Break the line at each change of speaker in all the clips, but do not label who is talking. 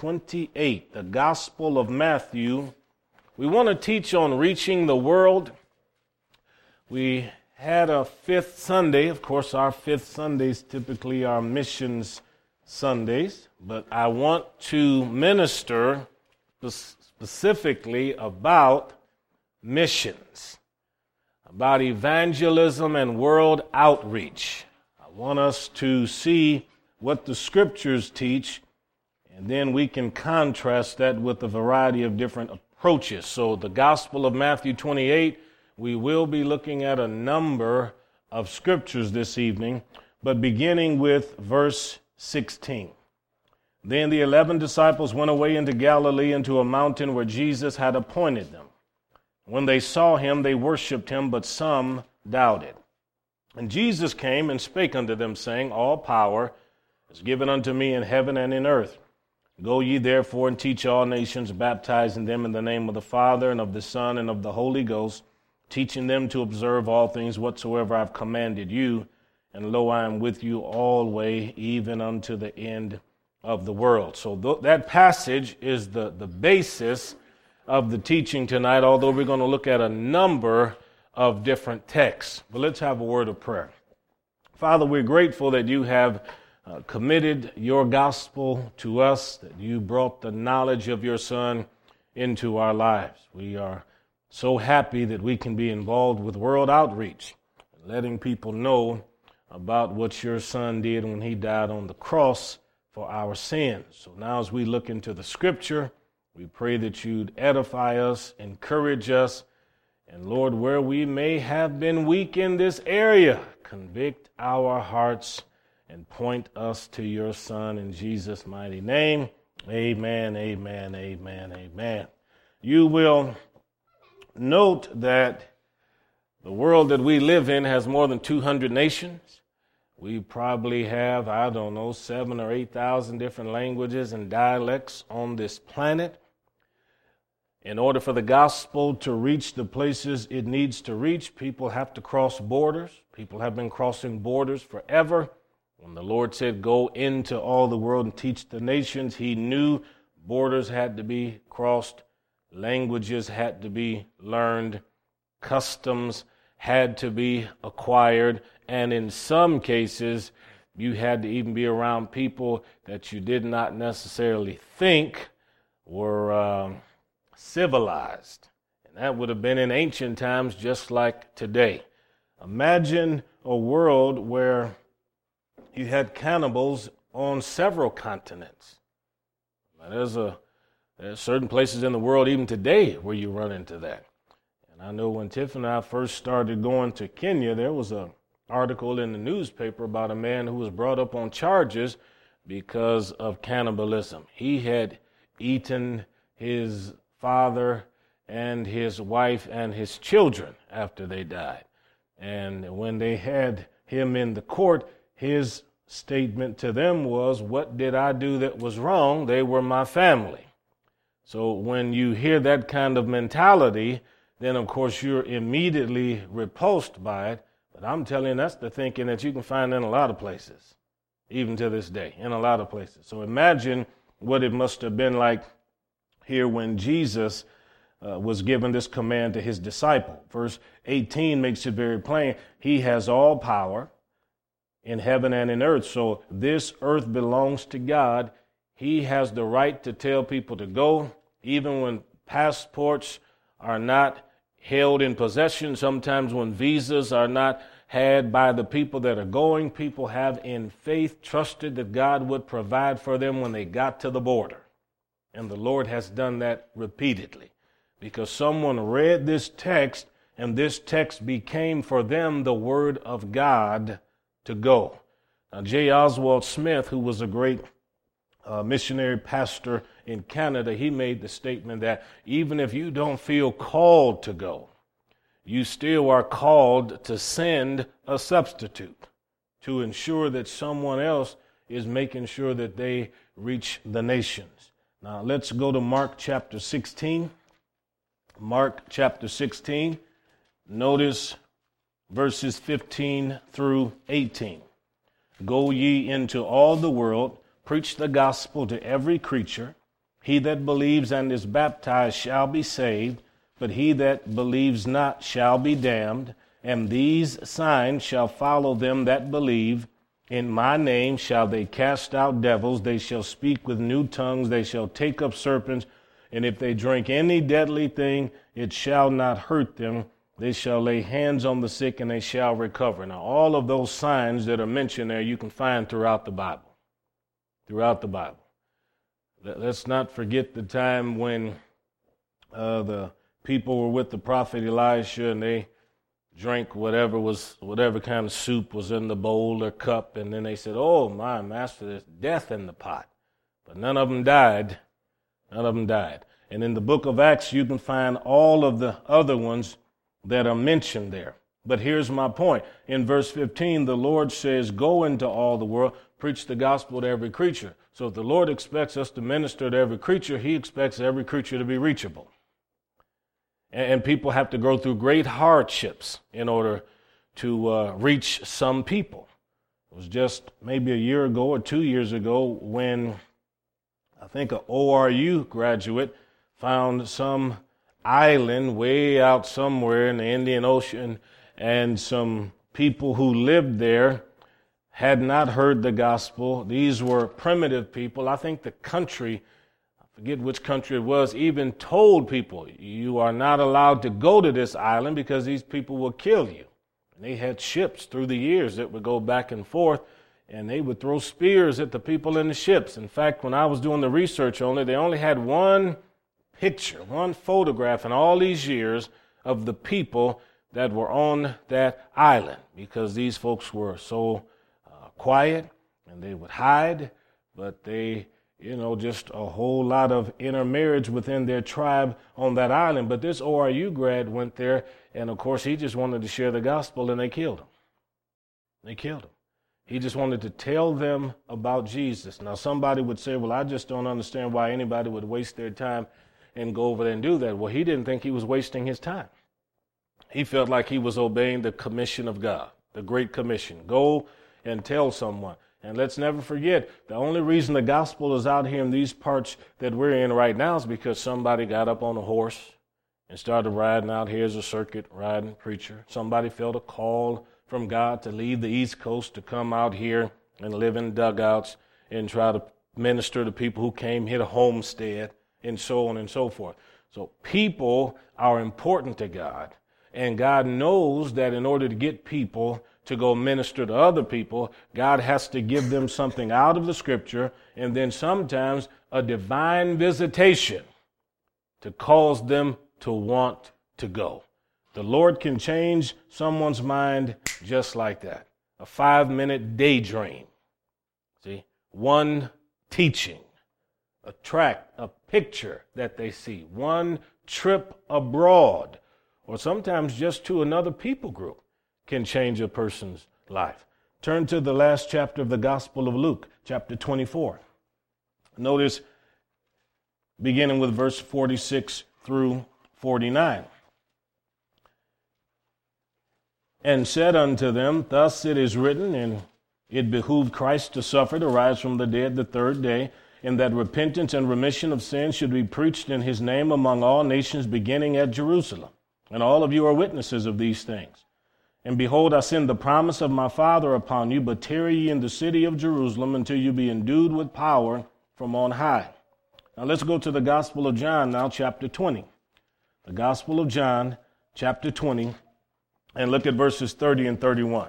28, the Gospel of Matthew. We want to teach on reaching the world. We had a fifth Sunday. Of course, our fifth Sundays typically are missions Sundays, but I want to minister specifically about missions, about evangelism and world outreach. I want us to see what the scriptures teach, and then we can contrast that with a variety of different approaches. So, the Gospel of Matthew 28 we will be looking at a number of scriptures this evening, but beginning with verse 16. Then the eleven disciples went away into Galilee into a mountain where Jesus had appointed them. When they saw him, they worshipped him, but some doubted. And Jesus came and spake unto them, saying, All power is given unto me in heaven and in earth. Go ye therefore and teach all nations, baptizing them in the name of the Father and of the Son and of the Holy Ghost teaching them to observe all things whatsoever I've commanded you. And lo, I am with you always, even unto the end of the world. So th- that passage is the, the basis of the teaching tonight, although we're going to look at a number of different texts. But let's have a word of prayer. Father, we're grateful that you have uh, committed your gospel to us, that you brought the knowledge of your Son into our lives. We are so happy that we can be involved with world outreach, letting people know about what your son did when he died on the cross for our sins. So now, as we look into the scripture, we pray that you'd edify us, encourage us, and Lord, where we may have been weak in this area, convict our hearts and point us to your Son in Jesus' mighty name. Amen, amen, amen, amen. You will note that the world that we live in has more than 200 nations. We probably have, I don't know, seven or 8,000 different languages and dialects on this planet. In order for the gospel to reach the places it needs to reach, people have to cross borders. People have been crossing borders forever. When the Lord said, Go into all the world and teach the nations, He knew borders had to be crossed languages had to be learned, customs had to be acquired, and in some cases, you had to even be around people that you did not necessarily think were uh, civilized. And that would have been in ancient times just like today. Imagine a world where you had cannibals on several continents. Now, there's a there's certain places in the world, even today, where you run into that. And I know when Tiff and I first started going to Kenya, there was an article in the newspaper about a man who was brought up on charges because of cannibalism. He had eaten his father and his wife and his children after they died. And when they had him in the court, his statement to them was, What did I do that was wrong? They were my family. So when you hear that kind of mentality, then of course you're immediately repulsed by it. But I'm telling you, that's the thinking that you can find in a lot of places, even to this day, in a lot of places. So imagine what it must have been like here when Jesus uh, was given this command to his disciple. Verse 18 makes it very plain. He has all power in heaven and in earth. So this earth belongs to God. He has the right to tell people to go, even when passports are not held in possession, sometimes when visas are not had by the people that are going, people have in faith trusted that God would provide for them when they got to the border. And the Lord has done that repeatedly because someone read this text and this text became for them the word of God to go. Now, J. Oswald Smith, who was a great uh, missionary pastor in Canada, he made the statement that even if you don't feel called to go, you still are called to send a substitute to ensure that someone else is making sure that they reach the nations. Now let's go to Mark chapter 16. Mark chapter 16. Notice verses 15 through 18. Go ye into all the world, preach the gospel to every creature. He that believes and is baptized shall be saved, but he that believes not shall be damned. And these signs shall follow them that believe. In my name shall they cast out devils, they shall speak with new tongues, they shall take up serpents, and if they drink any deadly thing, it shall not hurt them. They shall lay hands on the sick and they shall recover. Now, all of those signs that are mentioned there you can find throughout the Bible. Throughout the Bible. Let's not forget the time when uh, the people were with the prophet Elisha and they drank whatever was whatever kind of soup was in the bowl or cup, and then they said, "Oh my master, there's death in the pot," but none of them died. None of them died. And in the book of Acts, you can find all of the other ones that are mentioned there. But here's my point. In verse 15, the Lord says, Go into all the world, preach the gospel to every creature. So if the Lord expects us to minister to every creature, He expects every creature to be reachable. And people have to go through great hardships in order to uh, reach some people. It was just maybe a year ago or two years ago when I think an ORU graduate found some island way out somewhere in the Indian Ocean, and some people who lived there had not heard the gospel. These were primitive people. I think the country I forget which country it was, even told people, you are not allowed to go to this island because these people will kill you. And they had ships through the years that would go back and forth, and they would throw spears at the people in the ships. In fact, when I was doing the research on it, they only had one picture, one photograph in all these years of the people that were on that island because these folks were so uh, quiet and they would hide, but they you know, just a whole lot of intermarriage within their tribe on that island. But this ORU grad went there, and of course, he just wanted to share the gospel, and they killed him. They killed him. He just wanted to tell them about Jesus. Now, somebody would say, Well, I just don't understand why anybody would waste their time and go over there and do that. Well, he didn't think he was wasting his time. He felt like he was obeying the commission of God, the Great Commission. Go and tell someone. And let's never forget, the only reason the gospel is out here in these parts that we're in right now is because somebody got up on a horse and started riding out. here as a circuit riding preacher. Somebody felt a call from God to leave the East Coast to come out here and live in dugouts and try to minister to people who came here to homestead and so on and so forth. So people are important to God. And God knows that in order to get people to go minister to other people, God has to give them something out of the scripture and then sometimes a divine visitation to cause them to want to go. The Lord can change someone's mind just like that. A five minute daydream. See, one teaching, a tract, a picture that they see, one trip abroad, or sometimes just to another people group can change a person's life. Turn to the last chapter of the Gospel of Luke, chapter 24. Notice beginning with verse 46 through 49. And said unto them, Thus it is written, and it behooved Christ to suffer, to rise from the dead the third day, and that repentance and remission of sins should be preached in his name among all nations, beginning at Jerusalem. And all of you are witnesses of these things. And behold, I send the promise of my Father upon you, but tarry ye in the city of Jerusalem until you be endued with power from on high. Now let's go to the Gospel of John now, chapter 20. The Gospel of John, chapter 20, and look at verses 30 and 31.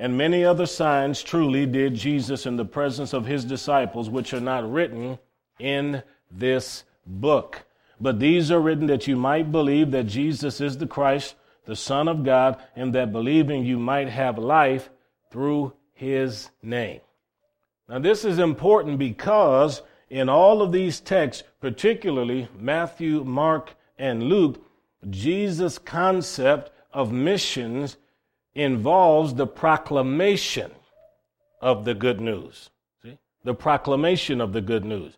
And many other signs truly did Jesus in the presence of his disciples, which are not written in this book. But these are written that you might believe that Jesus is the Christ the Son of God, and that believing you might have life through his name. Now, this is important because in all of these texts, particularly Matthew, Mark, and Luke, Jesus' concept of missions involves the proclamation of the good news. See? The proclamation of the good news.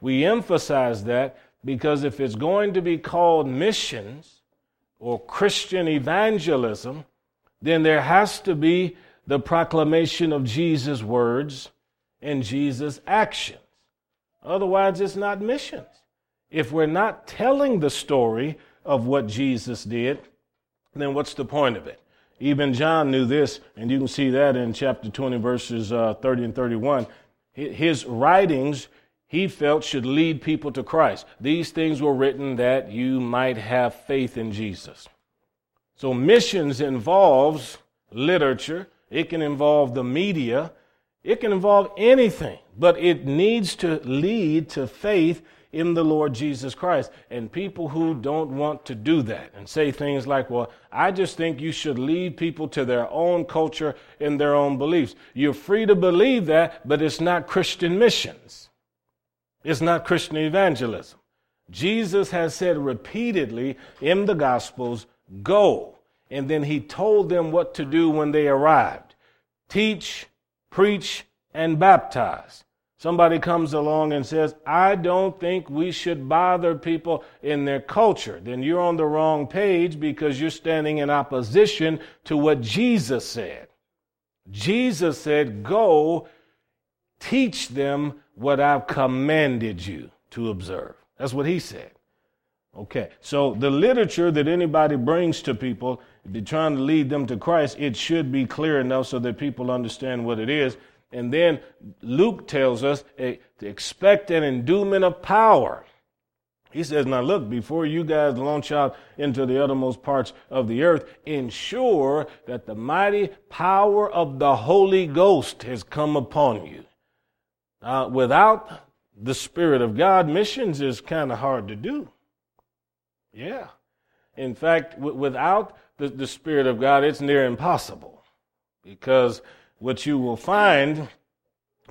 We emphasize that because if it's going to be called missions, or Christian evangelism, then there has to be the proclamation of Jesus' words and Jesus' actions. Otherwise, it's not missions. If we're not telling the story of what Jesus did, then what's the point of it? Even John knew this, and you can see that in chapter 20, verses uh, 30 and 31. His writings, he felt, should lead people to Christ. These things were written that you might have faith in Jesus. So, missions involves literature, it can involve the media, it can involve anything, but it needs to lead to faith in the Lord Jesus Christ. And people who don't want to do that and say things like, well, I just think you should lead people to their own culture and their own beliefs. You're free to believe that, but it's not Christian missions. It's not Christian evangelism. Jesus has said repeatedly in the Gospels, go. And then he told them what to do when they arrived teach, preach, and baptize. Somebody comes along and says, I don't think we should bother people in their culture. Then you're on the wrong page because you're standing in opposition to what Jesus said. Jesus said, Go teach them what I've commanded you to observe. That's what he said. Okay, so the literature that anybody brings to people, you're trying to lead them to Christ, it should be clear enough so that people understand what it is. And then Luke tells us to expect an endowment of power. He says, Now look, before you guys launch out into the uttermost parts of the earth, ensure that the mighty power of the Holy Ghost has come upon you. Uh, without the Spirit of God, missions is kind of hard to do. Yeah. In fact, w- without the, the Spirit of God, it's near impossible because what you will find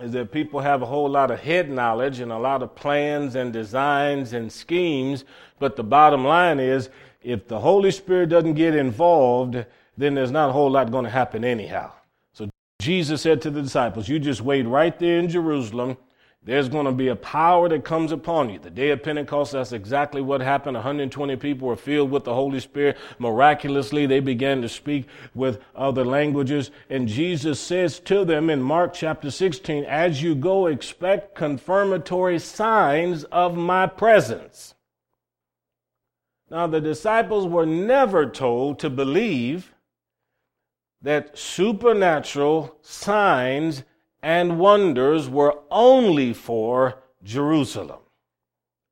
is that people have a whole lot of head knowledge and a lot of plans and designs and schemes, but the bottom line is if the Holy Spirit doesn't get involved, then there's not a whole lot going to happen anyhow. So Jesus said to the disciples, You just wait right there in Jerusalem there's going to be a power that comes upon you. The day of Pentecost, that's exactly what happened. 120 people were filled with the Holy Spirit. Miraculously, they began to speak with other languages. And Jesus says to them in Mark chapter 16, As you go, expect confirmatory signs of my presence. Now, the disciples were never told to believe that supernatural signs and wonders were only for Jerusalem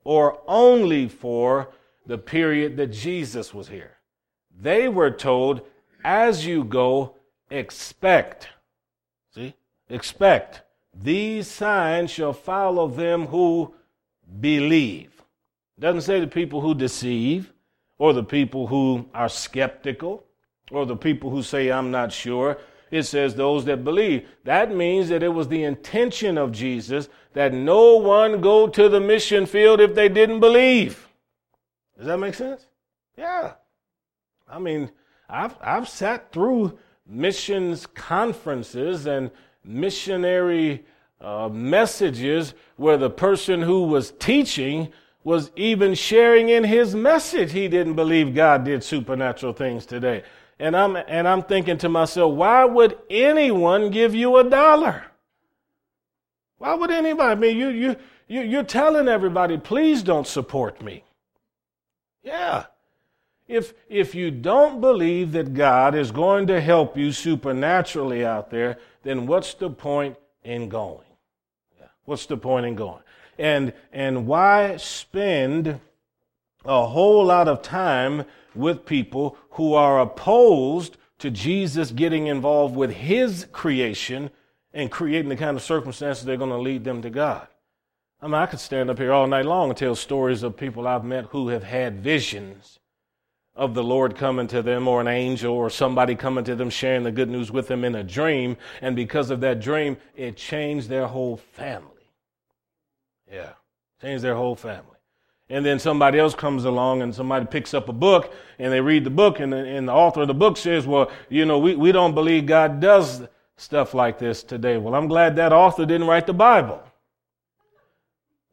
or only for the period that Jesus was here. They were told, as you go, expect. See? Expect. These signs shall follow them who believe. Doesn't say the people who deceive or the people who are skeptical or the people who say, I'm not sure it says those that believe. That means that it was the intention of Jesus that no one go to the mission field if they didn't believe. Does that make sense? Yeah. I mean, I've, I've sat through missions conferences and missionary uh, messages where the person who was teaching was even sharing in his message he didn't believe God did supernatural things today. And I'm, and I'm thinking to myself, why would anyone give you a dollar? Why would anybody? I mean, you, you, you, you're telling everybody, please don't support me. Yeah. If, if you don't believe that God is going to help you supernaturally out there, then what's the point in going? Yeah. What's the point in going? And, and why spend a whole lot of time with people who are opposed to Jesus getting involved with his creation and creating the kind of circumstances that are going to lead them to God. I mean, I could stand up here all night long and tell stories of people I've met who have had visions of the Lord coming to them or an angel or somebody coming to them sharing the good news with them in a dream. And because of that dream, it changed their whole family. Yeah, changed their whole family and then somebody else comes along and somebody picks up a book and they read the book and the, and the author of the book says, well, you know, we, we don't believe God does stuff like this today. Well, I'm glad that author didn't write the Bible.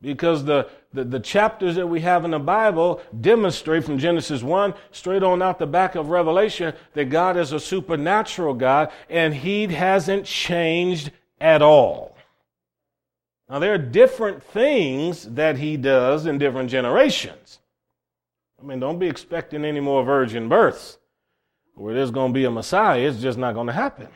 Because the, the, the, chapters that we have in the Bible demonstrate from Genesis 1 straight on out the back of Revelation that God is a supernatural God and He hasn't changed at all. Now, there are different things that he does in different generations. I mean, don't be expecting any more virgin births where there's going to be a Messiah. It's just not going to happen.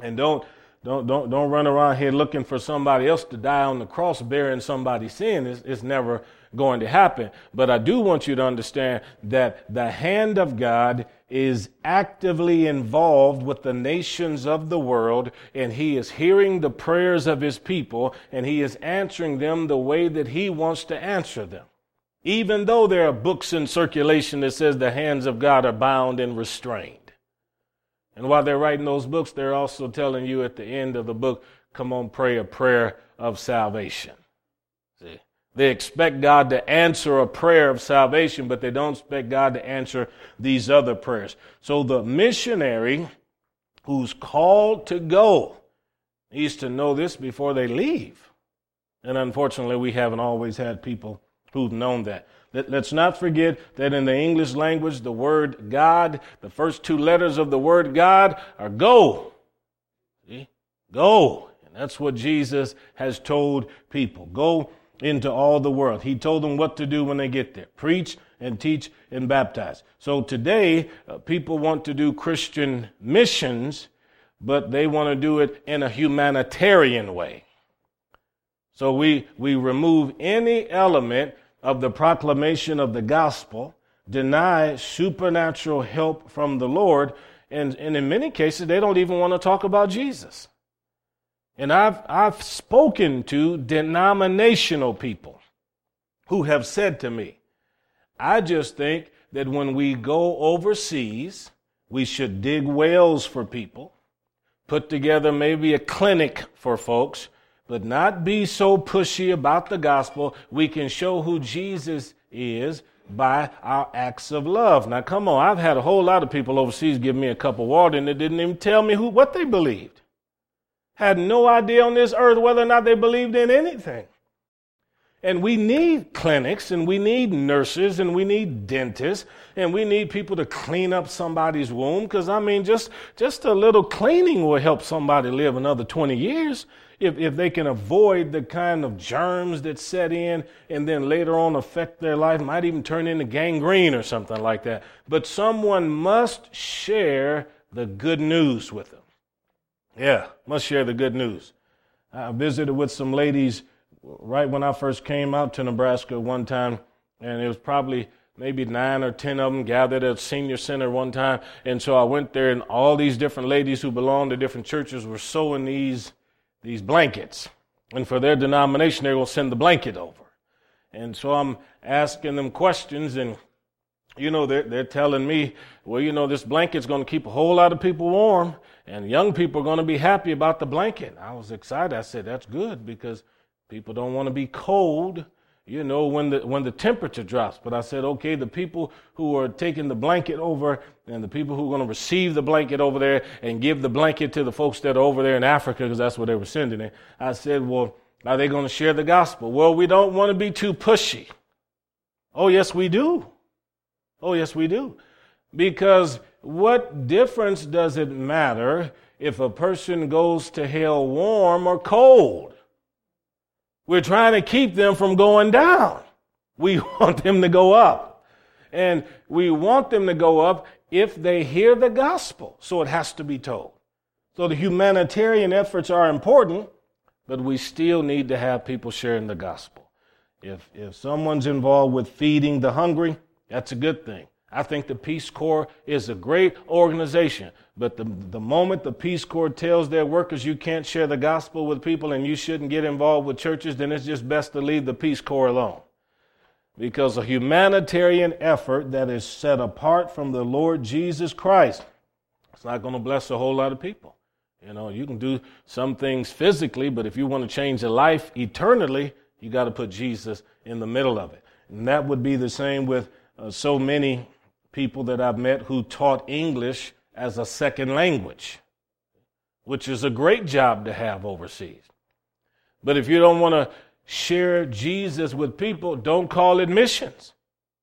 And don't don't don't don't run around here looking for somebody else to die on the cross bearing somebody's sin. It's, it's never going to happen. But I do want you to understand that the hand of God is actively involved with the nations of the world, and He is hearing the prayers of His people, and He is answering them the way that He wants to answer them. Even though there are books in circulation that says the hands of God are bound and restrained. And while they're writing those books, they're also telling you at the end of the book, come on, pray a prayer of salvation. They expect God to answer a prayer of salvation, but they don't expect God to answer these other prayers. So the missionary who's called to go needs to know this before they leave. And unfortunately, we haven't always had people who've known that. Let's not forget that in the English language, the word God, the first two letters of the word God are go. See? Go. And that's what Jesus has told people. Go into all the world. He told them what to do when they get there preach and teach and baptize. So today, uh, people want to do Christian missions, but they want to do it in a humanitarian way. So we, we remove any element of the proclamation of the gospel, deny supernatural help from the Lord, and, and in many cases, they don't even want to talk about Jesus. And I've, I've spoken to denominational people who have said to me, I just think that when we go overseas, we should dig wells for people, put together maybe a clinic for folks, but not be so pushy about the gospel. We can show who Jesus is by our acts of love. Now, come on, I've had a whole lot of people overseas give me a cup of water and they didn't even tell me who, what they believed had no idea on this earth whether or not they believed in anything. And we need clinics and we need nurses and we need dentists and we need people to clean up somebody's womb because I mean just just a little cleaning will help somebody live another 20 years if, if they can avoid the kind of germs that set in and then later on affect their life might even turn into gangrene or something like that. But someone must share the good news with them. Yeah, must share the good news. I visited with some ladies right when I first came out to Nebraska one time, and it was probably maybe nine or ten of them gathered at senior center one time. And so I went there, and all these different ladies who belonged to different churches were sewing these, these blankets. And for their denomination, they will send the blanket over. And so I'm asking them questions, and you know, they're, they're telling me, well, you know, this blanket's going to keep a whole lot of people warm, and young people are going to be happy about the blanket. I was excited. I said, that's good because people don't want to be cold, you know, when the, when the temperature drops. But I said, okay, the people who are taking the blanket over and the people who are going to receive the blanket over there and give the blanket to the folks that are over there in Africa, because that's where they were sending it. I said, well, are they going to share the gospel? Well, we don't want to be too pushy. Oh, yes, we do. Oh, yes, we do. Because what difference does it matter if a person goes to hell warm or cold? We're trying to keep them from going down. We want them to go up. And we want them to go up if they hear the gospel. So it has to be told. So the humanitarian efforts are important, but we still need to have people sharing the gospel. If, if someone's involved with feeding the hungry, that's a good thing. I think the Peace Corps is a great organization, but the, the moment the Peace Corps tells their workers you can't share the gospel with people and you shouldn't get involved with churches, then it's just best to leave the Peace Corps alone. Because a humanitarian effort that is set apart from the Lord Jesus Christ, it's not going to bless a whole lot of people. You know, you can do some things physically, but if you want to change a life eternally, you got to put Jesus in the middle of it. And that would be the same with uh, so many people that I've met who taught English as a second language, which is a great job to have overseas. But if you don't want to share Jesus with people, don't call it missions.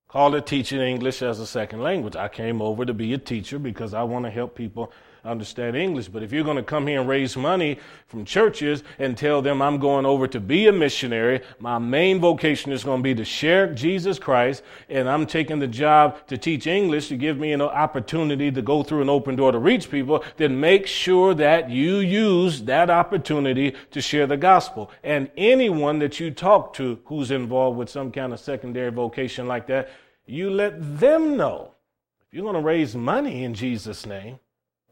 Call it teaching English as a second language. I came over to be a teacher because I want to help people understand English. But if you're going to come here and raise money from churches and tell them I'm going over to be a missionary, my main vocation is going to be to share Jesus Christ, and I'm taking the job to teach English to give me an opportunity to go through an open door to reach people, then make sure that you use that opportunity to share the gospel. And anyone that you talk to who's involved with some kind of secondary vocation like that, you let them know. If you're going to raise money in Jesus' name,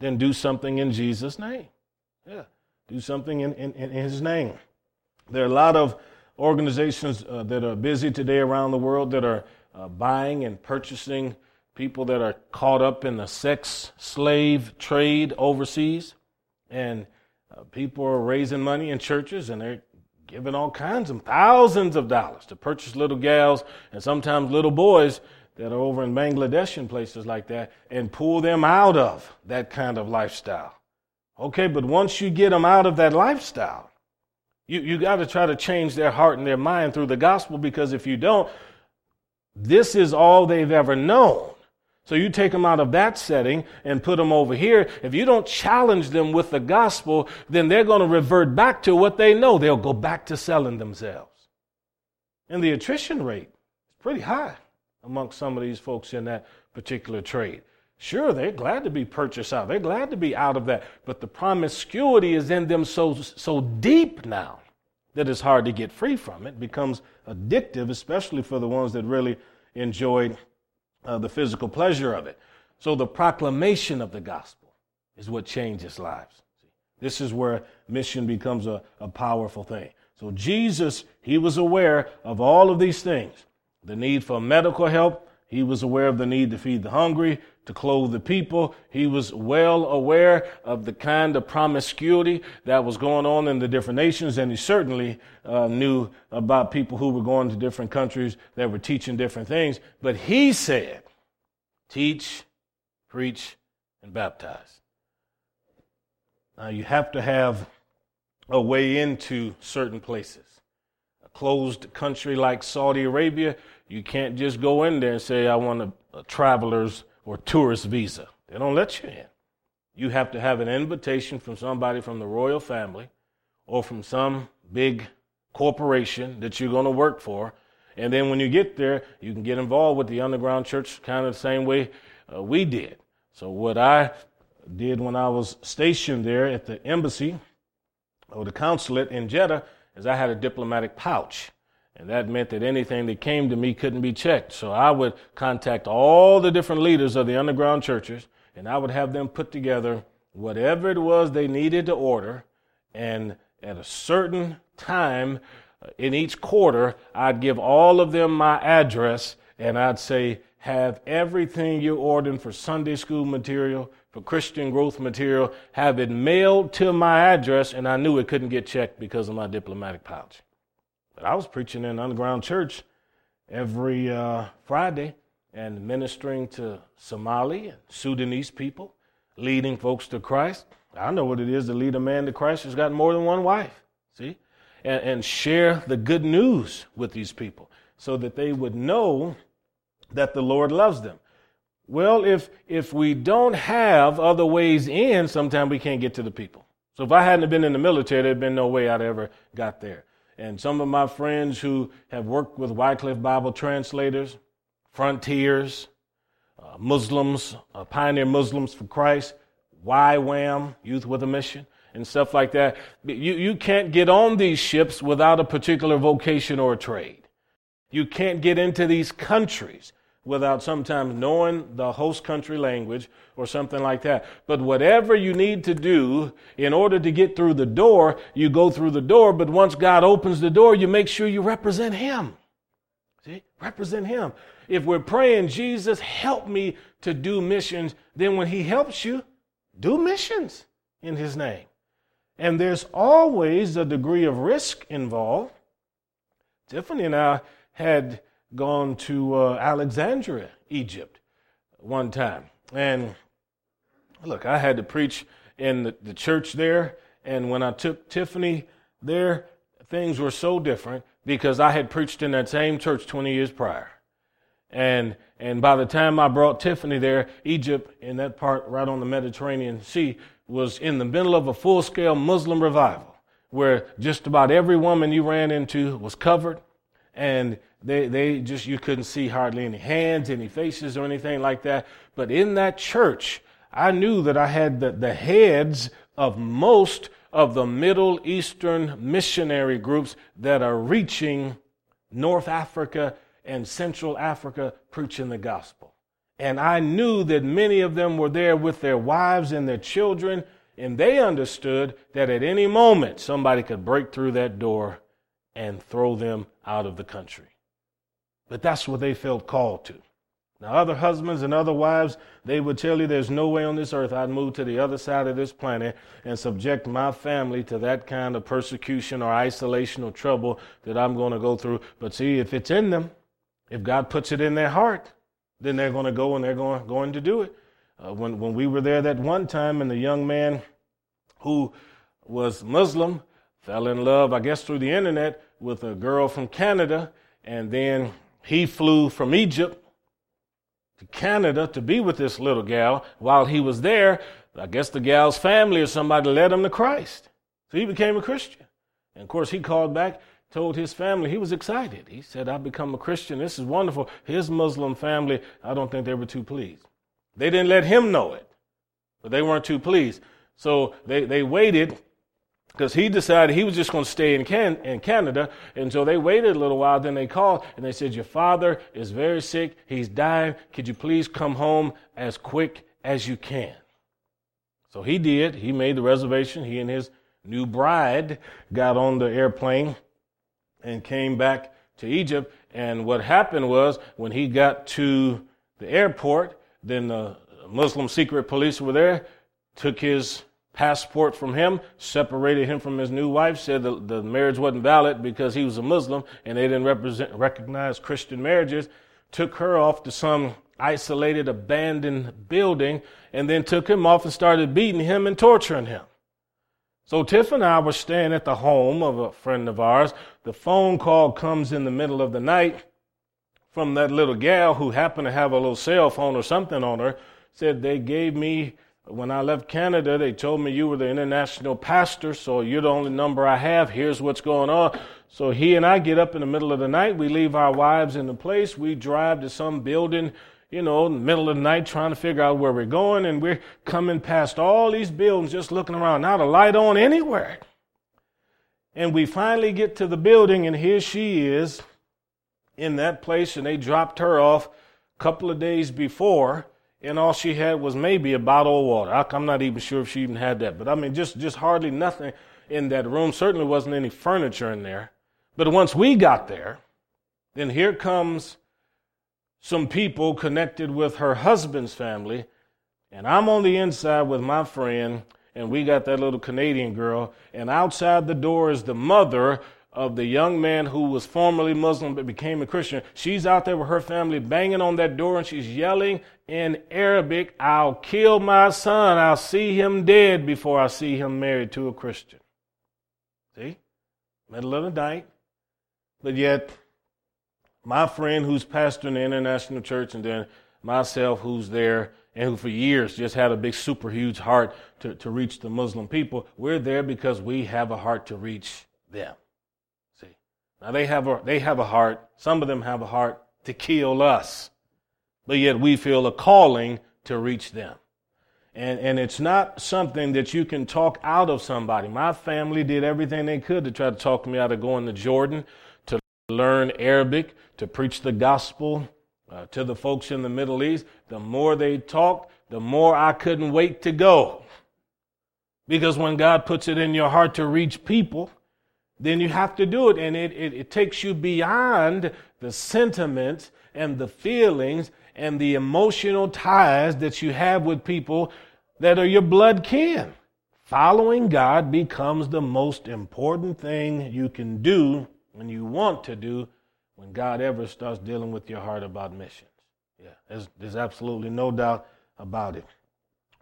then do something in Jesus' name. Yeah, do something in, in, in His name. There are a lot of organizations uh, that are busy today around the world that are uh, buying and purchasing people that are caught up in the sex slave trade overseas. And uh, people are raising money in churches and they're giving all kinds of thousands of dollars to purchase little gals and sometimes little boys that are over in Bangladesh and places like that and pull them out of that kind of lifestyle. Okay, but once you get them out of that lifestyle, you, you got to try to change their heart and their mind through the gospel because if you don't, this is all they've ever known. So you take them out of that setting and put them over here. If you don't challenge them with the gospel, then they're going to revert back to what they know. They'll go back to selling themselves. And the attrition rate is pretty high amongst some of these folks in that particular trade. Sure, they're glad to be purchased out. They're glad to be out of that. But the promiscuity is in them so, so deep now that it's hard to get free from it. becomes addictive, especially for the ones that really enjoyed uh, the physical pleasure of it. So the proclamation of the gospel is what changes lives. This is where mission becomes a, a powerful thing. So Jesus, he was aware of all of these things. The need for medical help. He was aware of the need to feed the hungry, to clothe the people. He was well aware of the kind of promiscuity that was going on in the different nations, and he certainly uh, knew about people who were going to different countries that were teaching different things. But he said, teach, preach, and baptize. Now, you have to have a way into certain places. A closed country like Saudi Arabia, you can't just go in there and say, I want a, a traveler's or tourist visa. They don't let you in. You have to have an invitation from somebody from the royal family or from some big corporation that you're going to work for. And then when you get there, you can get involved with the underground church kind of the same way uh, we did. So, what I did when I was stationed there at the embassy or the consulate in Jeddah is I had a diplomatic pouch. And that meant that anything that came to me couldn't be checked. So I would contact all the different leaders of the underground churches and I would have them put together whatever it was they needed to order. And at a certain time uh, in each quarter, I'd give all of them my address and I'd say, have everything you're ordering for Sunday school material, for Christian growth material, have it mailed to my address. And I knew it couldn't get checked because of my diplomatic pouch. But I was preaching in an underground church every uh, Friday and ministering to Somali and Sudanese people, leading folks to Christ. I know what it is to lead a man to Christ who's got more than one wife, see? And, and share the good news with these people so that they would know that the Lord loves them. Well, if, if we don't have other ways in, sometimes we can't get to the people. So if I hadn't been in the military, there'd been no way I'd ever got there. And some of my friends who have worked with Wycliffe Bible translators, frontiers, uh, Muslims, uh, pioneer Muslims for Christ, YWAM, Youth with a Mission, and stuff like that. You, you can't get on these ships without a particular vocation or trade. You can't get into these countries without sometimes knowing the host country language or something like that. But whatever you need to do in order to get through the door, you go through the door. But once God opens the door, you make sure you represent Him. See? Represent Him. If we're praying, Jesus, help me to do missions, then when He helps you, do missions in His name. And there's always a degree of risk involved. Tiffany and I had gone to uh, Alexandria, Egypt, one time. And look, I had to preach in the, the church there. And when I took Tiffany there, things were so different because I had preached in that same church 20 years prior. And, and by the time I brought Tiffany there, Egypt, in that part right on the Mediterranean Sea, was in the middle of a full scale Muslim revival where just about every woman you ran into was covered and they, they just, you couldn't see hardly any hands, any faces or anything like that. But in that church, I knew that I had the, the heads of most of the Middle Eastern missionary groups that are reaching North Africa and Central Africa preaching the gospel. And I knew that many of them were there with their wives and their children, and they understood that at any moment somebody could break through that door and throw them out of the country. But that's what they felt called to. Now, other husbands and other wives, they would tell you there's no way on this earth I'd move to the other side of this planet and subject my family to that kind of persecution or isolation or trouble that I'm going to go through. But see, if it's in them, if God puts it in their heart, then they're going to go and they're going, going to do it. Uh, when, when we were there that one time and the young man who was Muslim fell in love, I guess through the internet, with a girl from Canada, and then he flew from Egypt to Canada to be with this little gal. While he was there, I guess the gal's family or somebody led him to Christ. So he became a Christian. And of course, he called back, told his family he was excited. He said, I've become a Christian. This is wonderful. His Muslim family, I don't think they were too pleased. They didn't let him know it, but they weren't too pleased. So they, they waited because he decided he was just going to stay in, Can- in Canada. And so they waited a little while. Then they called and they said, Your father is very sick. He's dying. Could you please come home as quick as you can? So he did. He made the reservation. He and his new bride got on the airplane and came back to Egypt. And what happened was when he got to the airport, then the Muslim secret police were there, took his passport from him, separated him from his new wife, said the, the marriage wasn't valid because he was a Muslim and they didn't represent, recognize Christian marriages, took her off to some isolated, abandoned building, and then took him off and started beating him and torturing him. So Tiff and I were staying at the home of a friend of ours. The phone call comes in the middle of the night from that little gal who happened to have a little cell phone or something on her. Said they gave me when I left Canada, they told me you were the international pastor, so you're the only number I have. Here's what's going on. So he and I get up in the middle of the night. We leave our wives in the place. We drive to some building, you know, in the middle of the night trying to figure out where we're going. And we're coming past all these buildings, just looking around, not a light on anywhere. And we finally get to the building, and here she is in that place, and they dropped her off a couple of days before and all she had was maybe a bottle of water. I'm not even sure if she even had that, but I mean, just, just hardly nothing in that room. Certainly wasn't any furniture in there. But once we got there, then here comes some people connected with her husband's family, and I'm on the inside with my friend, and we got that little Canadian girl, and outside the door is the mother of the young man who was formerly Muslim but became a Christian. She's out there with her family banging on that door and she's yelling in Arabic, I'll kill my son. I'll see him dead before I see him married to a Christian. See? Middle of the night. But yet, my friend who's pastoring the international church and then myself who's there and who for years just had a big super huge heart to, to reach the Muslim people, we're there because we have a heart to reach them. Now they have a, they have a heart, some of them have a heart to kill us, but yet we feel a calling to reach them. And, and it's not something that you can talk out of somebody. My family did everything they could to try to talk me out of going to Jordan to learn Arabic, to preach the gospel uh, to the folks in the Middle East. The more they talked, the more I couldn't wait to go. Because when God puts it in your heart to reach people, then you have to do it. And it, it, it takes you beyond the sentiments and the feelings and the emotional ties that you have with people that are your blood kin. Following God becomes the most important thing you can do when you want to do when God ever starts dealing with your heart about missions. Yeah, there's, there's absolutely no doubt about it.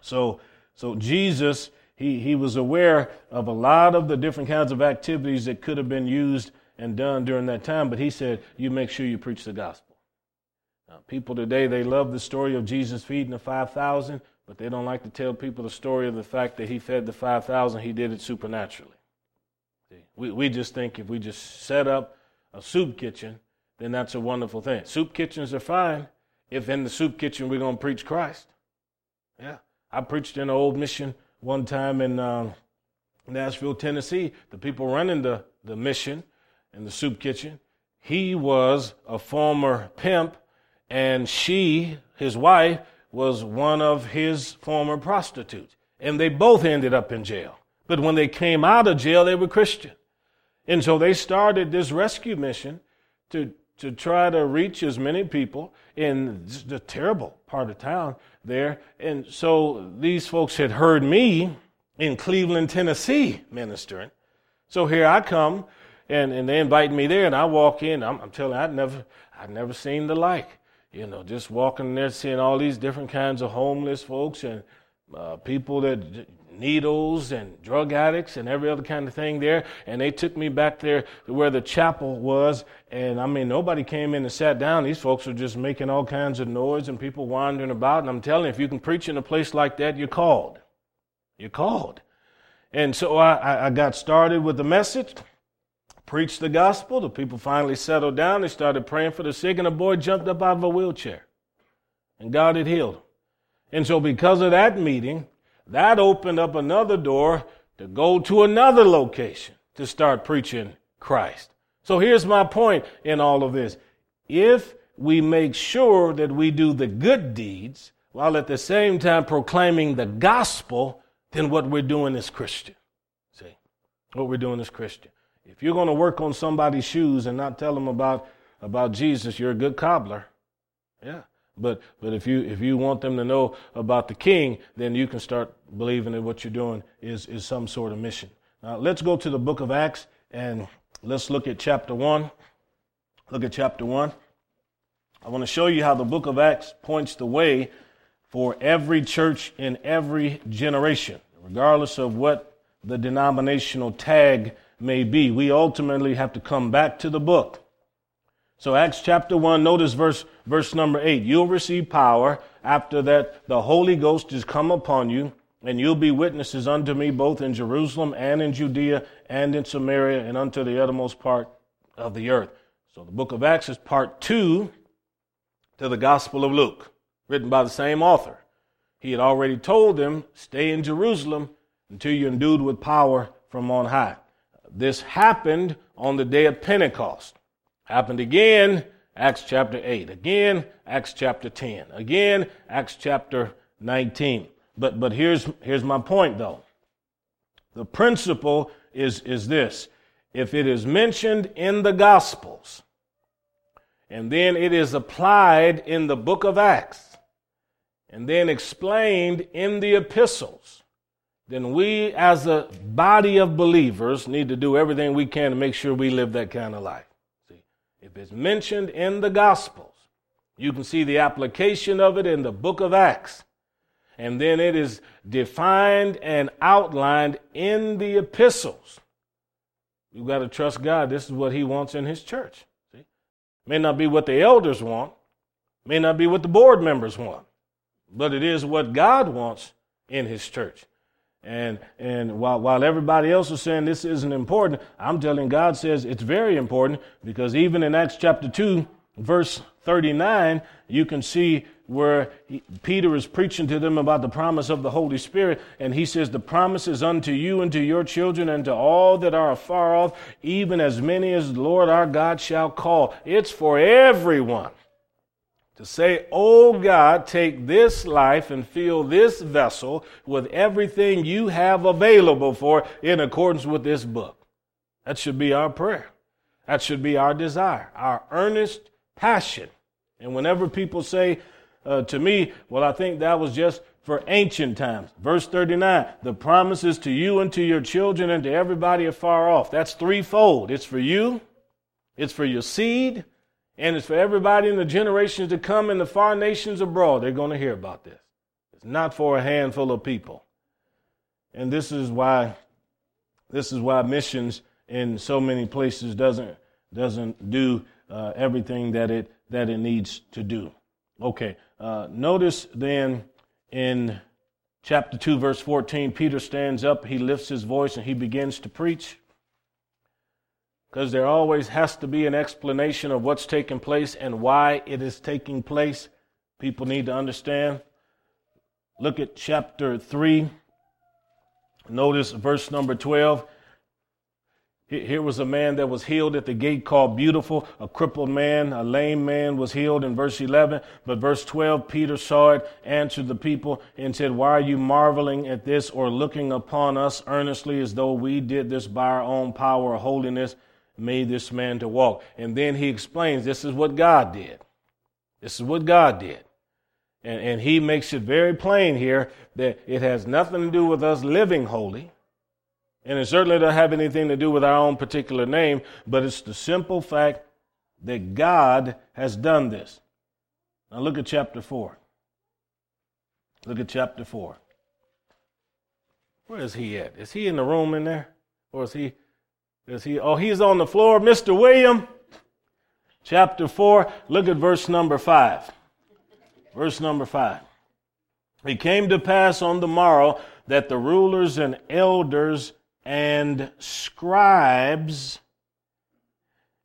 So, so Jesus he, he was aware of a lot of the different kinds of activities that could have been used and done during that time, but he said, You make sure you preach the gospel. Uh, people today, they love the story of Jesus feeding the 5,000, but they don't like to tell people the story of the fact that he fed the 5,000, he did it supernaturally. See, we, we just think if we just set up a soup kitchen, then that's a wonderful thing. Soup kitchens are fine if in the soup kitchen we're going to preach Christ. Yeah. I preached in an old mission one time in um, Nashville, Tennessee. The people running the, the mission in the soup kitchen, he was a former pimp, and she, his wife, was one of his former prostitutes. And they both ended up in jail. But when they came out of jail, they were Christian. And so they started this rescue mission to, to try to reach as many people in the terrible part of town there. And so these folks had heard me in Cleveland, Tennessee ministering. So here I come and, and they invite me there and I walk in. I'm, I'm telling you, I'd never, I'd never seen the like. You know, just walking there, seeing all these different kinds of homeless folks and uh, people that needles and drug addicts and every other kind of thing there. And they took me back there to where the chapel was. And I mean, nobody came in and sat down. These folks were just making all kinds of noise and people wandering about. And I'm telling you, if you can preach in a place like that, you're called. You're called. And so I, I got started with the message preached the gospel. The people finally settled down. They started praying for the sick, and a boy jumped up out of a wheelchair. And God had healed him. And so, because of that meeting, that opened up another door to go to another location to start preaching Christ. So, here's my point in all of this. If we make sure that we do the good deeds while at the same time proclaiming the gospel, then what we're doing is Christian. See, what we're doing is Christian. If you're going to work on somebody's shoes and not tell them about, about Jesus, you're a good cobbler. Yeah. But, but if, you, if you want them to know about the king, then you can start believing that what you're doing is, is some sort of mission. Now, let's go to the book of Acts and let's look at chapter 1. Look at chapter 1. I want to show you how the book of Acts points the way for every church in every generation, regardless of what the denominational tag may be. We ultimately have to come back to the book. So Acts chapter 1, notice verse, verse number 8. You'll receive power after that the Holy Ghost is come upon you, and you'll be witnesses unto me both in Jerusalem and in Judea and in Samaria and unto the uttermost part of the earth. So the book of Acts is part two to the Gospel of Luke, written by the same author. He had already told them, stay in Jerusalem until you're endued with power from on high. This happened on the day of Pentecost. Happened again, Acts chapter 8. Again, Acts chapter 10. Again, Acts chapter 19. But, but here's, here's my point though. The principle is, is this. If it is mentioned in the Gospels, and then it is applied in the book of Acts, and then explained in the epistles, then we as a body of believers need to do everything we can to make sure we live that kind of life. If it's mentioned in the Gospels, you can see the application of it in the book of Acts. And then it is defined and outlined in the epistles. You've got to trust God. This is what He wants in His church. See? May not be what the elders want, may not be what the board members want, but it is what God wants in His church. And and while while everybody else is saying this isn't important, I'm telling God says it's very important because even in Acts chapter 2, verse 39, you can see where he, Peter is preaching to them about the promise of the Holy Spirit, and he says, The promise is unto you and to your children and to all that are afar off, even as many as the Lord our God shall call. It's for everyone to say, Oh God, take this life and fill this vessel with everything you have available for in accordance with this book. That should be our prayer. That should be our desire, our earnest passion. And whenever people say uh, to me, well, I think that was just for ancient times. Verse 39, the promises to you and to your children and to everybody afar off. That's threefold. It's for you, it's for your seed, and it's for everybody in the generations to come and the far nations abroad. They're going to hear about this. It's not for a handful of people. And this is why this is why missions in so many places doesn't doesn't do uh, everything that it that it needs to do. Okay, uh, notice then in chapter 2, verse 14, Peter stands up, he lifts his voice, and he begins to preach. Because there always has to be an explanation of what's taking place and why it is taking place. People need to understand. Look at chapter 3. Notice verse number 12. Here was a man that was healed at the gate called Beautiful. A crippled man, a lame man was healed in verse 11. But verse 12, Peter saw it, answered the people, and said, Why are you marveling at this or looking upon us earnestly as though we did this by our own power or holiness, made this man to walk? And then he explains, This is what God did. This is what God did. And, and he makes it very plain here that it has nothing to do with us living holy and it certainly doesn't have anything to do with our own particular name, but it's the simple fact that God has done this. Now look at chapter 4. Look at chapter 4. Where is he at? Is he in the room in there? Or is he, is he, oh, he's on the floor. Mr. William, chapter 4, look at verse number 5. Verse number 5. It came to pass on the morrow that the rulers and elders and scribes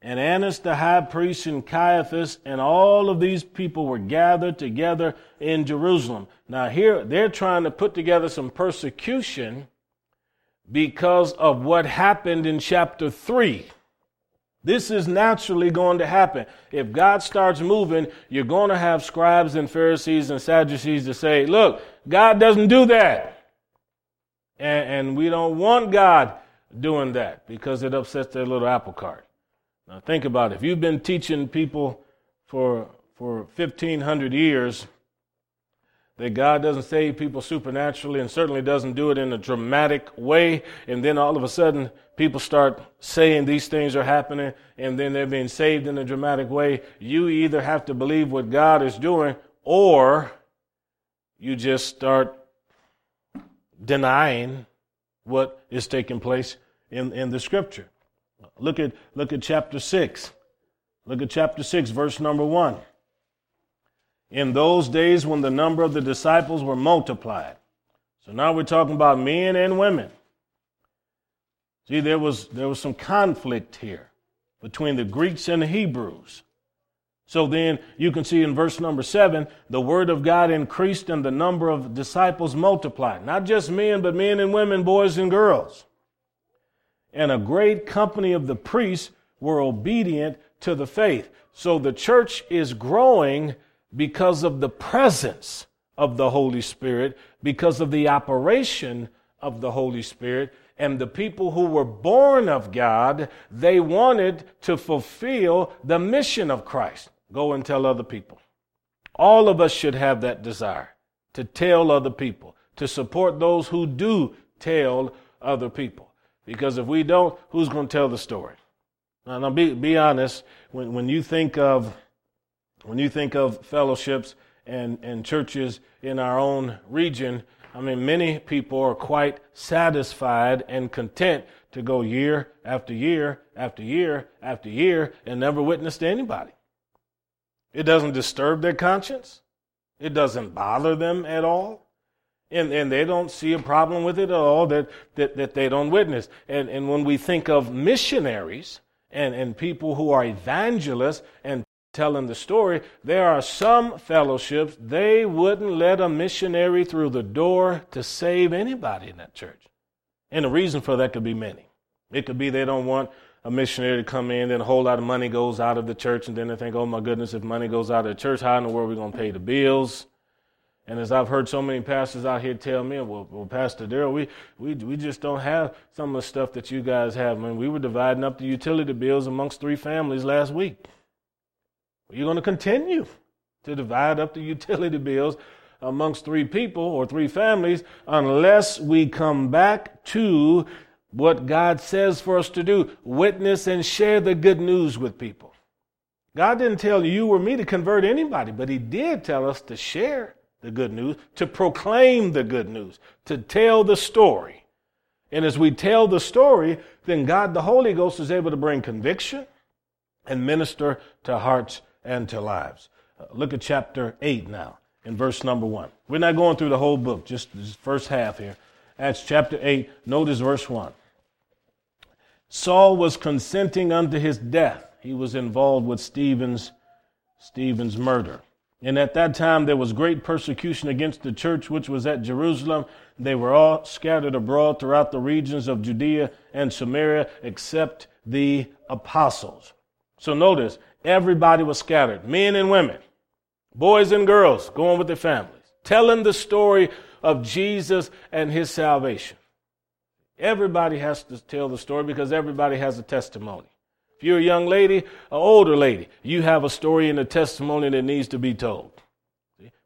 and Annas the high priest and Caiaphas and all of these people were gathered together in Jerusalem. Now here they're trying to put together some persecution because of what happened in chapter 3. This is naturally going to happen. If God starts moving, you're going to have scribes and Pharisees and Sadducees to say, look, God doesn't do that. And, and we don't want God doing that because it upsets their little apple cart. Now think about it. If you've been teaching people for for 1500 years that God doesn't save people supernaturally and certainly doesn't do it in a dramatic way and then all of a sudden people start saying these things are happening and then they're being saved in a dramatic way, you either have to believe what God is doing or you just start denying what is taking place in, in the scripture. Look at, look at chapter 6. Look at chapter 6, verse number 1. In those days when the number of the disciples were multiplied. So now we're talking about men and women. See, there was, there was some conflict here between the Greeks and the Hebrews. So then you can see in verse number seven, the word of God increased and the number of disciples multiplied. Not just men, but men and women, boys and girls. And a great company of the priests were obedient to the faith. So the church is growing because of the presence of the Holy Spirit, because of the operation of the Holy Spirit. And the people who were born of God, they wanted to fulfill the mission of Christ. Go and tell other people. All of us should have that desire to tell other people, to support those who do tell other people. Because if we don't, who's going to tell the story? Now, now be, be honest, when, when you think of when you think of fellowships and, and churches in our own region, I mean, many people are quite satisfied and content to go year after year after year after year and never witness to anybody. It doesn't disturb their conscience. It doesn't bother them at all. And, and they don't see a problem with it at all that, that, that they don't witness. And, and when we think of missionaries and, and people who are evangelists and telling the story, there are some fellowships, they wouldn't let a missionary through the door to save anybody in that church. And the reason for that could be many. It could be they don't want a missionary to come in, then a whole lot of money goes out of the church, and then they think, oh my goodness, if money goes out of the church, how in the world are we going to pay the bills? And as I've heard so many pastors out here tell me, well, well Pastor Daryl, we, we, we just don't have some of the stuff that you guys have. I mean, we were dividing up the utility bills amongst three families last week. You're going to continue to divide up the utility bills amongst three people or three families unless we come back to what God says for us to do witness and share the good news with people. God didn't tell you or me to convert anybody, but He did tell us to share the good news, to proclaim the good news, to tell the story. And as we tell the story, then God the Holy Ghost is able to bring conviction and minister to hearts and to lives. Uh, look at chapter 8 now, in verse number 1. We're not going through the whole book, just the first half here. Acts chapter 8, notice verse 1. Saul was consenting unto his death. He was involved with Stephen's, Stephen's murder. And at that time, there was great persecution against the church which was at Jerusalem. They were all scattered abroad throughout the regions of Judea and Samaria, except the apostles. So notice, everybody was scattered men and women, boys and girls going with their families, telling the story of Jesus and his salvation. Everybody has to tell the story because everybody has a testimony. If you're a young lady, an older lady, you have a story and a testimony that needs to be told.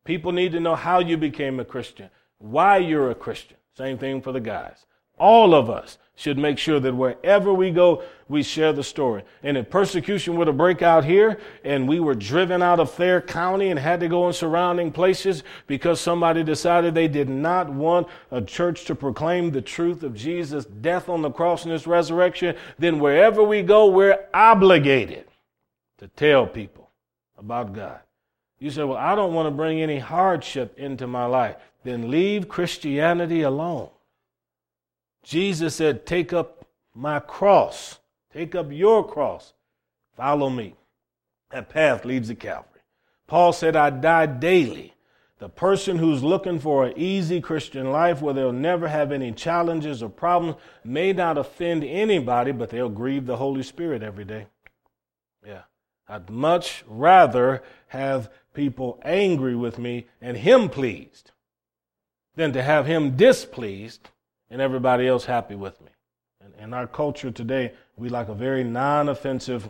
People need to know how you became a Christian, why you're a Christian. Same thing for the guys. All of us should make sure that wherever we go, we share the story. And if persecution were to break out here and we were driven out of Thayer County and had to go in surrounding places because somebody decided they did not want a church to proclaim the truth of Jesus' death on the cross and his resurrection, then wherever we go, we're obligated to tell people about God. You say, well, I don't want to bring any hardship into my life. Then leave Christianity alone. Jesus said, Take up my cross. Take up your cross. Follow me. That path leads to Calvary. Paul said, I die daily. The person who's looking for an easy Christian life where they'll never have any challenges or problems may not offend anybody, but they'll grieve the Holy Spirit every day. Yeah. I'd much rather have people angry with me and Him pleased than to have Him displeased and everybody else happy with me. And in our culture today, we like a very non offensive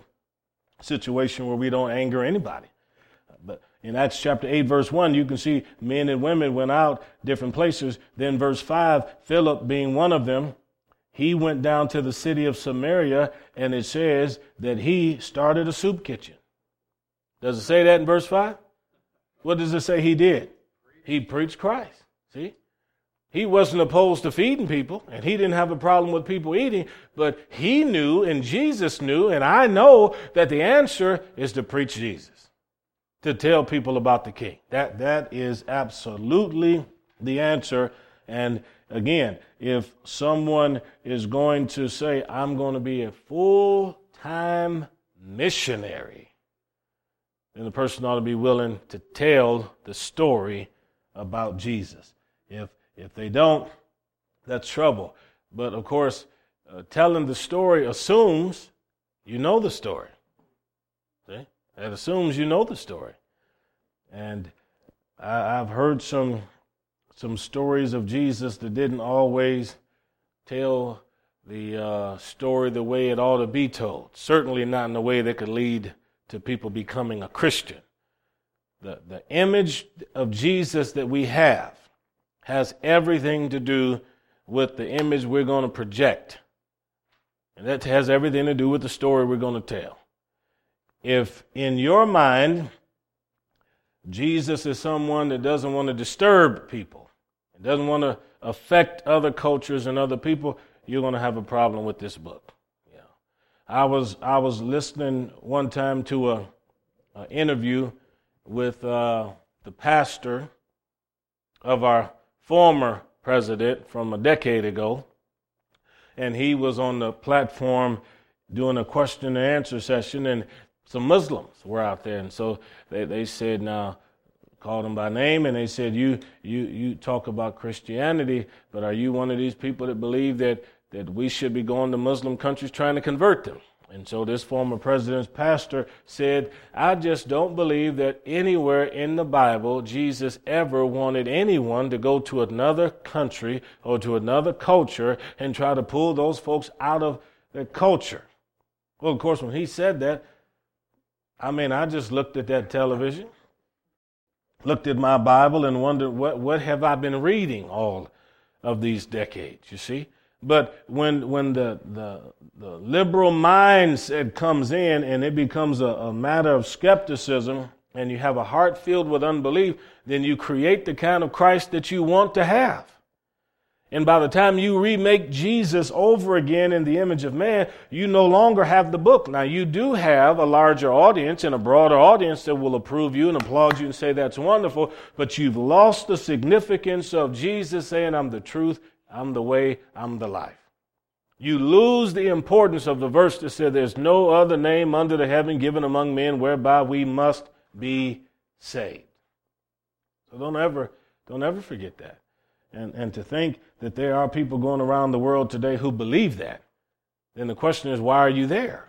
situation where we don't anger anybody. But in Acts chapter 8, verse 1, you can see men and women went out different places. Then, verse 5, Philip being one of them, he went down to the city of Samaria, and it says that he started a soup kitchen. Does it say that in verse 5? What does it say he did? He preached Christ. See? He wasn't opposed to feeding people, and he didn't have a problem with people eating, but he knew, and Jesus knew, and I know that the answer is to preach Jesus, to tell people about the King. That, that is absolutely the answer. And again, if someone is going to say, I'm going to be a full time missionary, then the person ought to be willing to tell the story about Jesus. If if they don't, that's trouble. But of course, uh, telling the story assumes you know the story. See? It assumes you know the story. And I, have heard some some stories of Jesus that didn't always tell the uh, story the way it ought to be told. Certainly not in a way that could lead to people becoming a Christian. The, the image of Jesus that we have has everything to do with the image we're going to project. And that has everything to do with the story we're going to tell. If in your mind, Jesus is someone that doesn't want to disturb people, doesn't want to affect other cultures and other people, you're going to have a problem with this book. Yeah. I was I was listening one time to a, a interview with uh, the pastor of our former president from a decade ago, and he was on the platform doing a question and answer session, and some Muslims were out there, and so they, they said, now, called him by name, and they said, you, you, you talk about Christianity, but are you one of these people that believe that, that we should be going to Muslim countries trying to convert them? And so this former president's pastor said, I just don't believe that anywhere in the Bible Jesus ever wanted anyone to go to another country or to another culture and try to pull those folks out of their culture. Well, of course, when he said that, I mean, I just looked at that television, looked at my Bible, and wondered, what, what have I been reading all of these decades, you see? But when, when the, the, the liberal mindset comes in and it becomes a, a matter of skepticism and you have a heart filled with unbelief, then you create the kind of Christ that you want to have. And by the time you remake Jesus over again in the image of man, you no longer have the book. Now, you do have a larger audience and a broader audience that will approve you and applaud you and say that's wonderful, but you've lost the significance of Jesus saying, I'm the truth, I'm the way, I'm the life. You lose the importance of the verse that said, There's no other name under the heaven given among men whereby we must be saved. So don't ever, don't ever forget that. And, and to think that there are people going around the world today who believe that, then the question is, why are you there?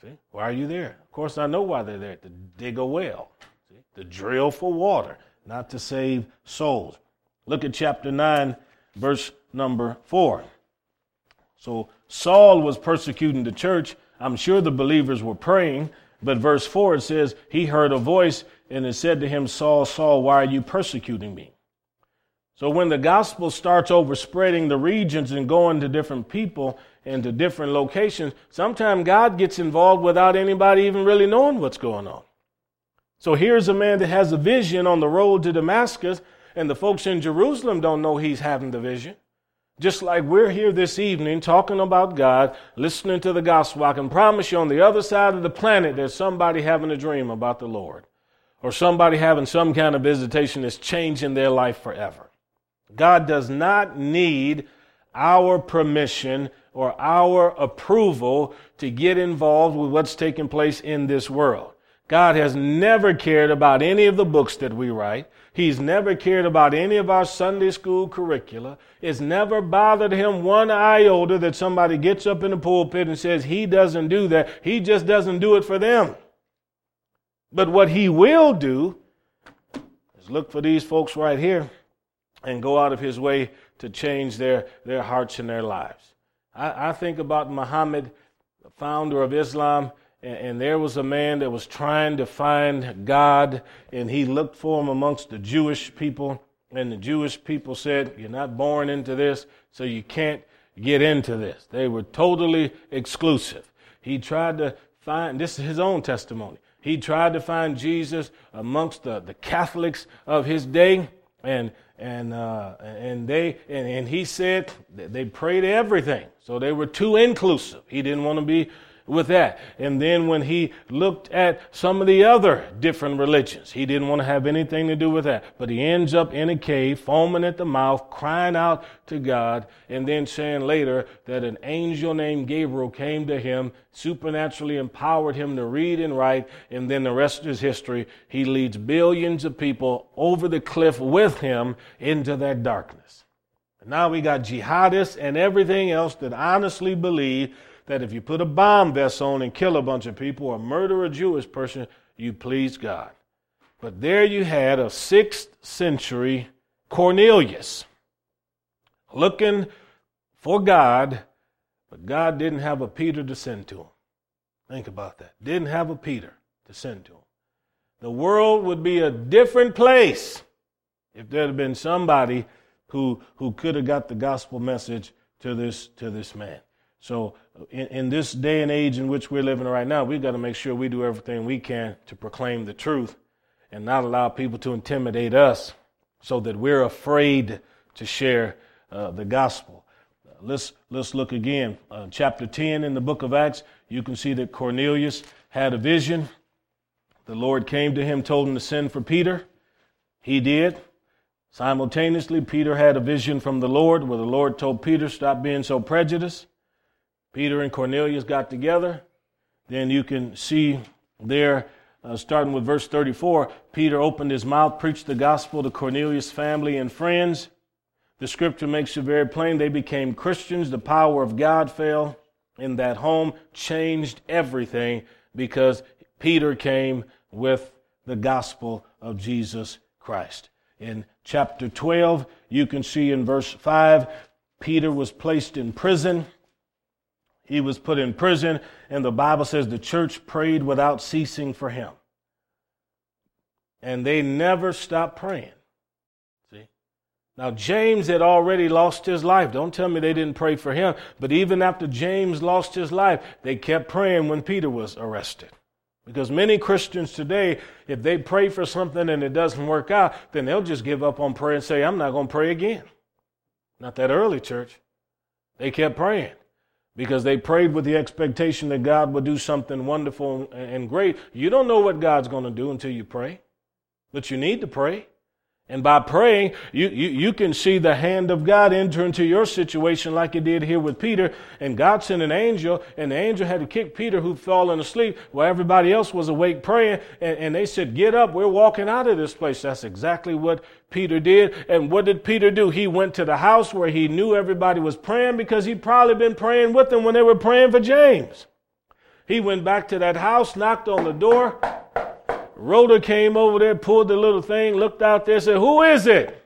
See? Why are you there? Of course, I know why they're there to dig a well, see? to drill for water, not to save souls. Look at chapter 9, verse number 4. So Saul was persecuting the church. I'm sure the believers were praying, but verse 4 it says, He heard a voice and it said to him, Saul, Saul, why are you persecuting me? So when the gospel starts overspreading the regions and going to different people and to different locations, sometimes God gets involved without anybody even really knowing what's going on. So here's a man that has a vision on the road to Damascus, and the folks in Jerusalem don't know he's having the vision. Just like we're here this evening talking about God, listening to the gospel, I can promise you on the other side of the planet, there's somebody having a dream about the Lord, or somebody having some kind of visitation that's changing their life forever. God does not need our permission or our approval to get involved with what's taking place in this world. God has never cared about any of the books that we write. He's never cared about any of our Sunday school curricula. It's never bothered him one iota that somebody gets up in the pulpit and says he doesn't do that. He just doesn't do it for them. But what he will do is look for these folks right here and go out of his way to change their, their hearts and their lives. I, I think about Muhammad, the founder of Islam, and, there was a man that was trying to find God, and he looked for him amongst the Jewish people, and the Jewish people said, You're not born into this, so you can't get into this. They were totally exclusive. He tried to find, this is his own testimony. He tried to find Jesus amongst the, the Catholics of his day, and and uh, and they and, and he said they prayed everything, so they were too inclusive. He didn't want to be with that. And then when he looked at some of the other different religions, he didn't want to have anything to do with that. But he ends up in a cave, foaming at the mouth, crying out to God, and then saying later that an angel named Gabriel came to him, supernaturally empowered him to read and write, and then the rest is history. He leads billions of people over the cliff with him into that darkness. Now we got jihadists and everything else that honestly believe that if you put a bomb vest on and kill a bunch of people or murder a Jewish person, you please God. But there you had a sixth century Cornelius looking for God, but God didn't have a Peter to send to him. Think about that. Didn't have a Peter to send to him. The world would be a different place if there had been somebody who, who could have got the gospel message to this, to this man. So, in, in, this day and age in which we're living right now, we've got to make sure we do everything we can to proclaim the truth and not allow people to intimidate us so that we're afraid to share uh, the gospel. Uh, let's, let's look again. Uh, chapter 10 in the book of Acts, you can see that Cornelius had a vision. The Lord came to him, told him to send for Peter. He did. Simultaneously, Peter had a vision from the Lord where the Lord told Peter, Stop being so prejudiced. Peter and Cornelius got together. Then you can see there, uh, starting with verse 34, Peter opened his mouth, preached the gospel to Cornelius' family and friends. The scripture makes it very plain they became Christians. The power of God fell in that home, changed everything because Peter came with the gospel of Jesus Christ. In chapter 12, you can see in verse 5, Peter was placed in prison. He was put in prison, and the Bible says the church prayed without ceasing for him. And they never stopped praying. See? Now, James had already lost his life. Don't tell me they didn't pray for him. But even after James lost his life, they kept praying when Peter was arrested. Because many Christians today, if they pray for something and it doesn't work out, then they'll just give up on prayer and say, I'm not going to pray again. Not that early church. They kept praying because they prayed with the expectation that God would do something wonderful and great. You don't know what God's going to do until you pray, but you need to pray. And by praying, you, you, you can see the hand of God enter into your situation like it did here with Peter. And God sent an angel, and the angel had to kick Peter, who'd fallen asleep, while everybody else was awake praying. And, and they said, Get up, we're walking out of this place. That's exactly what Peter did. And what did Peter do? He went to the house where he knew everybody was praying because he'd probably been praying with them when they were praying for James. He went back to that house, knocked on the door. Rhoda came over there, pulled the little thing, looked out there, said, Who is it?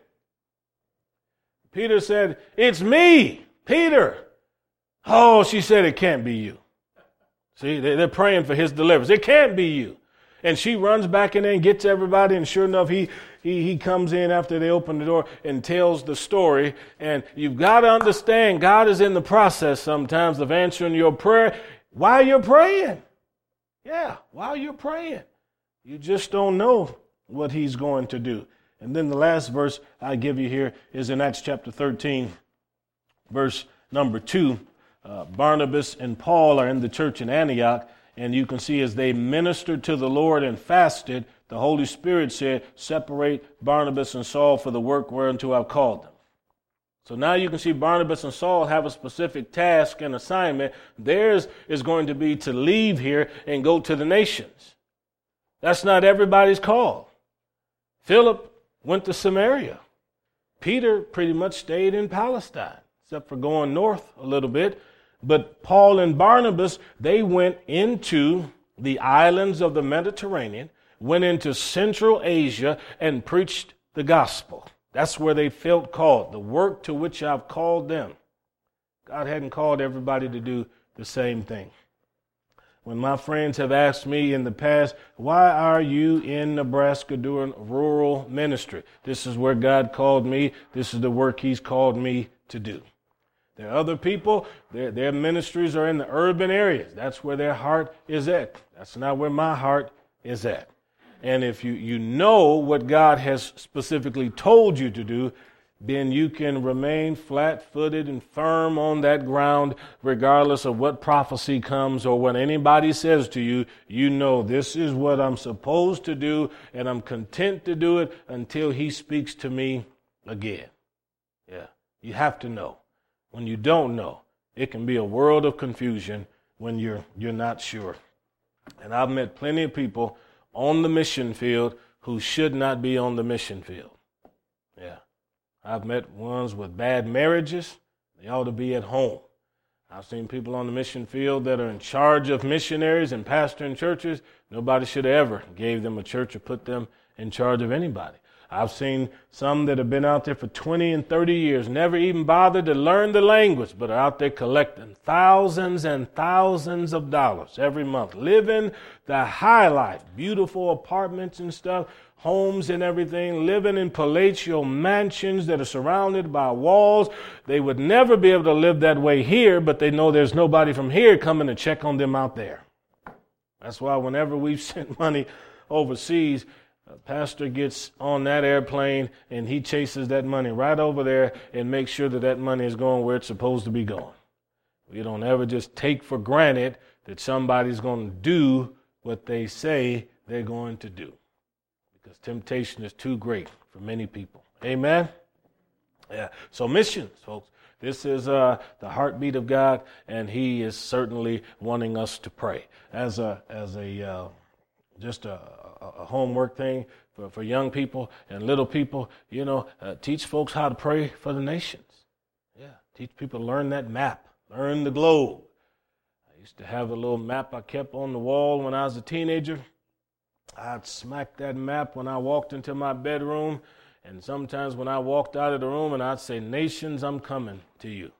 Peter said, It's me, Peter. Oh, she said, It can't be you. See, they're praying for his deliverance. It can't be you. And she runs back in there and gets everybody, and sure enough, he, he, he comes in after they open the door and tells the story. And you've got to understand, God is in the process sometimes of answering your prayer while you're praying. Yeah, while you're praying. You just don't know what he's going to do. And then the last verse I give you here is in Acts chapter 13, verse number 2. Uh, Barnabas and Paul are in the church in Antioch, and you can see as they ministered to the Lord and fasted, the Holy Spirit said, Separate Barnabas and Saul for the work whereunto I've called them. So now you can see Barnabas and Saul have a specific task and assignment. Theirs is going to be to leave here and go to the nations. That's not everybody's call. Philip went to Samaria. Peter pretty much stayed in Palestine, except for going north a little bit. But Paul and Barnabas, they went into the islands of the Mediterranean, went into Central Asia, and preached the gospel. That's where they felt called, the work to which I've called them. God hadn't called everybody to do the same thing. When my friends have asked me in the past, why are you in Nebraska doing rural ministry? This is where God called me. This is the work He's called me to do. There are other people, their, their ministries are in the urban areas. That's where their heart is at. That's not where my heart is at. And if you, you know what God has specifically told you to do, then you can remain flat footed and firm on that ground, regardless of what prophecy comes or what anybody says to you. You know, this is what I'm supposed to do, and I'm content to do it until He speaks to me again. Yeah, you have to know. When you don't know, it can be a world of confusion when you're, you're not sure. And I've met plenty of people on the mission field who should not be on the mission field. Yeah. I've met ones with bad marriages. They ought to be at home. I've seen people on the mission field that are in charge of missionaries and pastoring churches. Nobody should have ever gave them a church or put them in charge of anybody. I've seen some that have been out there for 20 and 30 years, never even bothered to learn the language, but are out there collecting thousands and thousands of dollars every month, living the high life, beautiful apartments and stuff, homes and everything, living in palatial mansions that are surrounded by walls. They would never be able to live that way here, but they know there's nobody from here coming to check on them out there. That's why whenever we've sent money overseas, a pastor gets on that airplane and he chases that money right over there and makes sure that that money is going where it's supposed to be going. We don't ever just take for granted that somebody's going to do what they say they're going to do because temptation is too great for many people. Amen? Yeah. So, missions, folks. This is uh, the heartbeat of God, and He is certainly wanting us to pray. As a, as a, uh, just a, a, homework thing for, for young people and little people, you know, uh, teach folks how to pray for the nations. Yeah. Teach people to learn that map, learn the globe. I used to have a little map I kept on the wall when I was a teenager. I'd smack that map when I walked into my bedroom, and sometimes when I walked out of the room, and I'd say, Nations, I'm coming to you.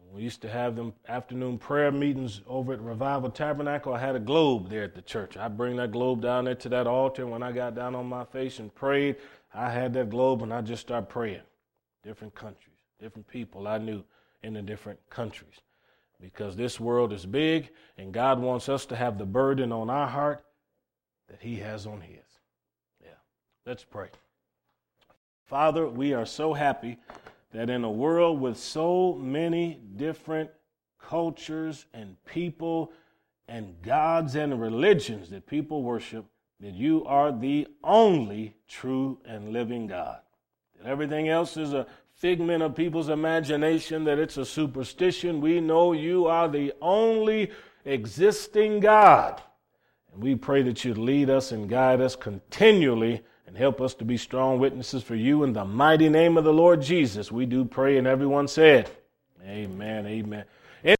And we used to have them afternoon prayer meetings over at Revival Tabernacle. I had a globe there at the church. I'd bring that globe down there to that altar, and when I got down on my face and prayed, I had that globe, and I just started praying. Different countries, different people I knew in the different countries. Because this world is big, and God wants us to have the burden on our heart that He has on His. Yeah. Let's pray. Father, we are so happy that in a world with so many different cultures and people and gods and religions that people worship, that you are the only true and living God. That everything else is a figment of people's imagination, that it's a superstition. We know you are the only existing God. And we pray that you lead us and guide us continually and help us to be strong witnesses for you. In the mighty name of the Lord Jesus, we do pray, and everyone said, Amen, amen.